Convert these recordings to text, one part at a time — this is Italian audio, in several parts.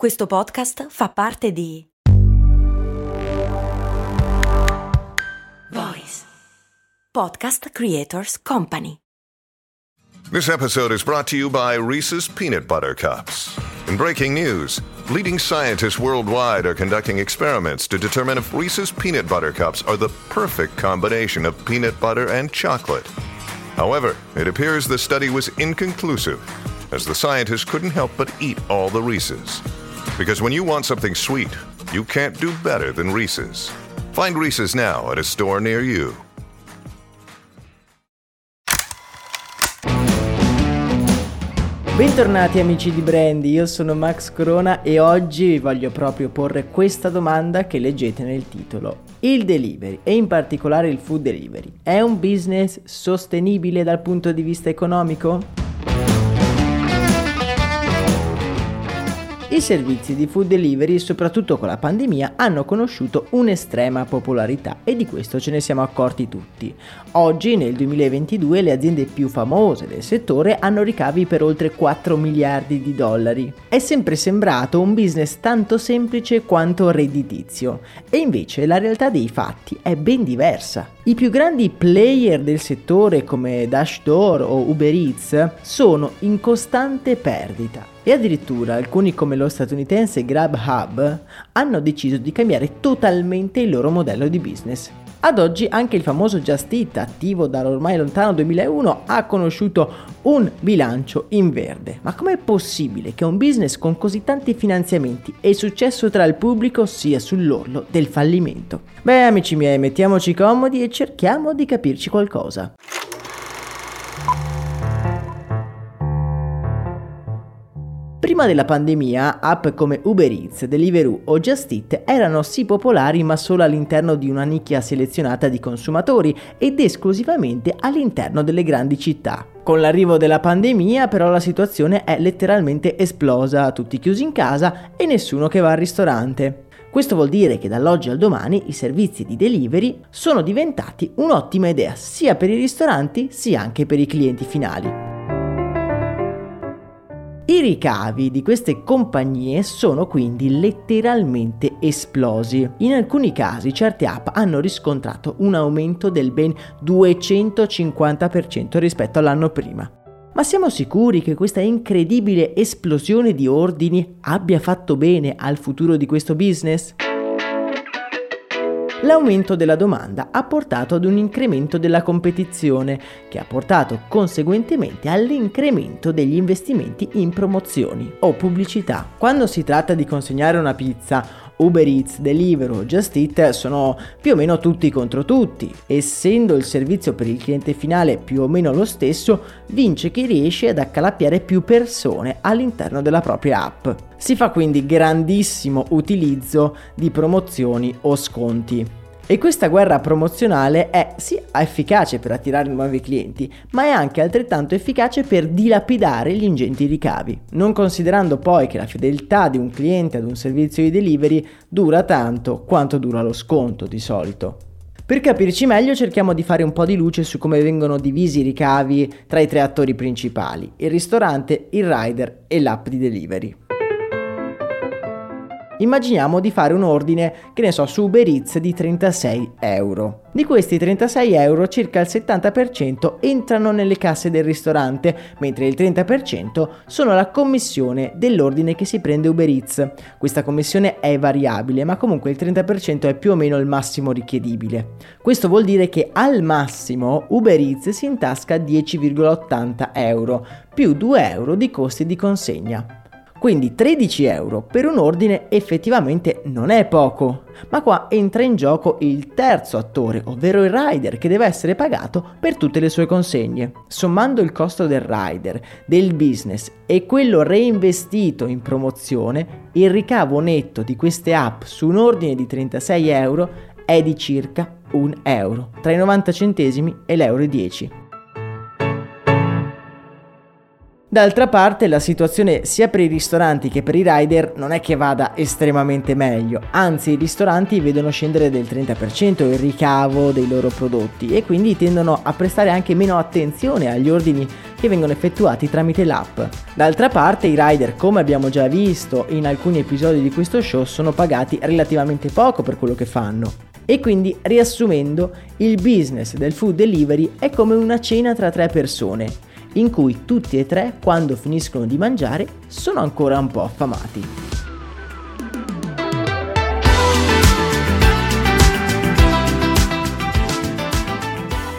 Questo podcast fa parte di Voice Podcast Creators Company. This episode is brought to you by Reese's Peanut Butter Cups. In breaking news, leading scientists worldwide are conducting experiments to determine if Reese's Peanut Butter Cups are the perfect combination of peanut butter and chocolate. However, it appears the study was inconclusive, as the scientists couldn't help but eat all the Reese's. Because when you want something sweet, you can't do better than Reese's. Find Reese's now at a store near you. Bentornati amici di Brandy, io sono Max Corona e oggi vi voglio proprio porre questa domanda che leggete nel titolo. Il delivery e in particolare il food delivery è un business sostenibile dal punto di vista economico? I servizi di food delivery, soprattutto con la pandemia, hanno conosciuto un'estrema popolarità e di questo ce ne siamo accorti tutti. Oggi, nel 2022, le aziende più famose del settore hanno ricavi per oltre 4 miliardi di dollari. È sempre sembrato un business tanto semplice quanto redditizio, e invece la realtà dei fatti è ben diversa. I più grandi player del settore come Dashdoor o Uber Eats sono in costante perdita e addirittura alcuni come lo statunitense Grubhub hanno deciso di cambiare totalmente il loro modello di business. Ad oggi anche il famoso Just Eat, attivo dall'ormai lontano 2001, ha conosciuto un bilancio in verde. Ma com'è possibile che un business con così tanti finanziamenti e successo tra il pubblico sia sull'orlo del fallimento? Beh, amici miei, mettiamoci comodi e cerchiamo di capirci qualcosa. Prima della pandemia, app come Uber Eats, Deliveroo o Just Eat erano sì popolari ma solo all'interno di una nicchia selezionata di consumatori ed esclusivamente all'interno delle grandi città. Con l'arrivo della pandemia però la situazione è letteralmente esplosa, tutti chiusi in casa e nessuno che va al ristorante. Questo vuol dire che dall'oggi al domani i servizi di delivery sono diventati un'ottima idea sia per i ristoranti sia anche per i clienti finali. I ricavi di queste compagnie sono quindi letteralmente esplosi. In alcuni casi certe app hanno riscontrato un aumento del ben 250% rispetto all'anno prima. Ma siamo sicuri che questa incredibile esplosione di ordini abbia fatto bene al futuro di questo business? L'aumento della domanda ha portato ad un incremento della competizione, che ha portato conseguentemente all'incremento degli investimenti in promozioni o pubblicità. Quando si tratta di consegnare una pizza Uber Eats, Deliveroo, Just Eat sono più o meno tutti contro tutti. Essendo il servizio per il cliente finale più o meno lo stesso, vince chi riesce ad accalappiare più persone all'interno della propria app. Si fa quindi grandissimo utilizzo di promozioni o sconti. E questa guerra promozionale è sì efficace per attirare nuovi clienti, ma è anche altrettanto efficace per dilapidare gli ingenti ricavi, non considerando poi che la fedeltà di un cliente ad un servizio di delivery dura tanto quanto dura lo sconto di solito. Per capirci meglio cerchiamo di fare un po' di luce su come vengono divisi i ricavi tra i tre attori principali, il ristorante, il rider e l'app di delivery. Immaginiamo di fare un ordine, che ne so, su Uber Eats di 36 euro. Di questi 36 euro circa il 70% entrano nelle casse del ristorante, mentre il 30% sono la commissione dell'ordine che si prende Uber Eats. Questa commissione è variabile, ma comunque il 30% è più o meno il massimo richiedibile. Questo vuol dire che al massimo Uber Eats si intasca 10,80 euro, più 2 euro di costi di consegna. Quindi 13 euro per un ordine effettivamente non è poco, ma qua entra in gioco il terzo attore, ovvero il rider, che deve essere pagato per tutte le sue consegne. Sommando il costo del rider, del business e quello reinvestito in promozione, il ricavo netto di queste app su un ordine di 36 euro è di circa 1 euro, tra i 90 centesimi e l'euro 10. D'altra parte la situazione sia per i ristoranti che per i rider non è che vada estremamente meglio, anzi i ristoranti vedono scendere del 30% il ricavo dei loro prodotti e quindi tendono a prestare anche meno attenzione agli ordini che vengono effettuati tramite l'app. D'altra parte i rider, come abbiamo già visto in alcuni episodi di questo show, sono pagati relativamente poco per quello che fanno. E quindi, riassumendo, il business del food delivery è come una cena tra tre persone, in cui tutti e tre, quando finiscono di mangiare, sono ancora un po' affamati.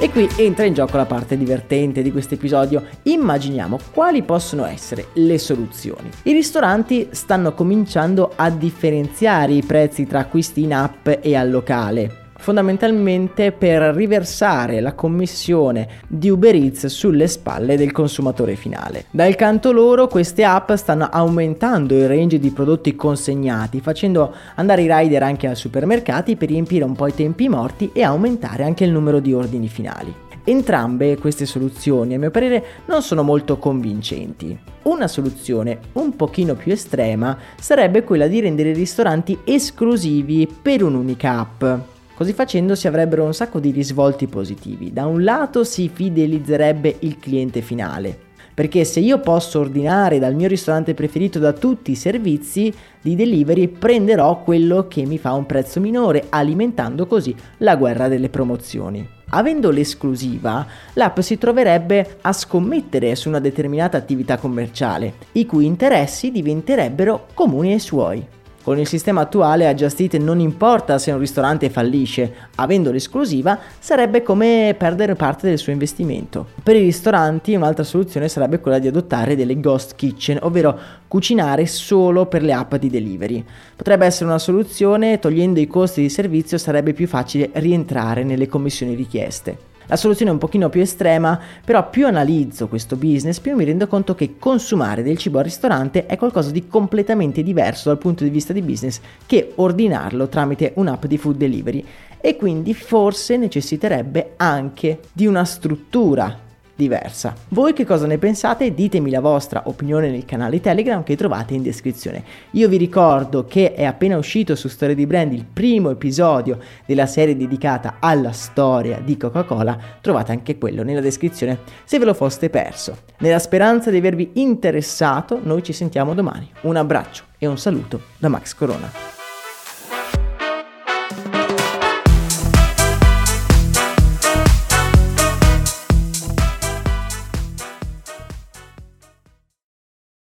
E qui entra in gioco la parte divertente di questo episodio. Immaginiamo quali possono essere le soluzioni. I ristoranti stanno cominciando a differenziare i prezzi tra acquisti in app e al locale fondamentalmente per riversare la commissione di Uber Eats sulle spalle del consumatore finale. Dal canto loro queste app stanno aumentando il range di prodotti consegnati, facendo andare i rider anche ai supermercati per riempire un po' i tempi morti e aumentare anche il numero di ordini finali. Entrambe queste soluzioni, a mio parere, non sono molto convincenti. Una soluzione un pochino più estrema sarebbe quella di rendere i ristoranti esclusivi per un'unica app. Così facendo si avrebbero un sacco di risvolti positivi. Da un lato si fidelizzerebbe il cliente finale, perché se io posso ordinare dal mio ristorante preferito da tutti i servizi di delivery prenderò quello che mi fa un prezzo minore, alimentando così la guerra delle promozioni. Avendo l'esclusiva, l'app si troverebbe a scommettere su una determinata attività commerciale, i cui interessi diventerebbero comuni ai suoi. Con il sistema attuale a Just Eat non importa se un ristorante fallisce, avendo l'esclusiva sarebbe come perdere parte del suo investimento. Per i ristoranti un'altra soluzione sarebbe quella di adottare delle ghost kitchen, ovvero cucinare solo per le app di delivery. Potrebbe essere una soluzione, togliendo i costi di servizio sarebbe più facile rientrare nelle commissioni richieste. La soluzione è un pochino più estrema, però più analizzo questo business, più mi rendo conto che consumare del cibo al ristorante è qualcosa di completamente diverso dal punto di vista di business che ordinarlo tramite un'app di food delivery. E quindi forse necessiterebbe anche di una struttura diversa. Voi che cosa ne pensate? Ditemi la vostra opinione nel canale Telegram che trovate in descrizione. Io vi ricordo che è appena uscito su Storia di Brand il primo episodio della serie dedicata alla storia di Coca-Cola, trovate anche quello nella descrizione se ve lo foste perso. Nella speranza di avervi interessato, noi ci sentiamo domani. Un abbraccio e un saluto da Max Corona.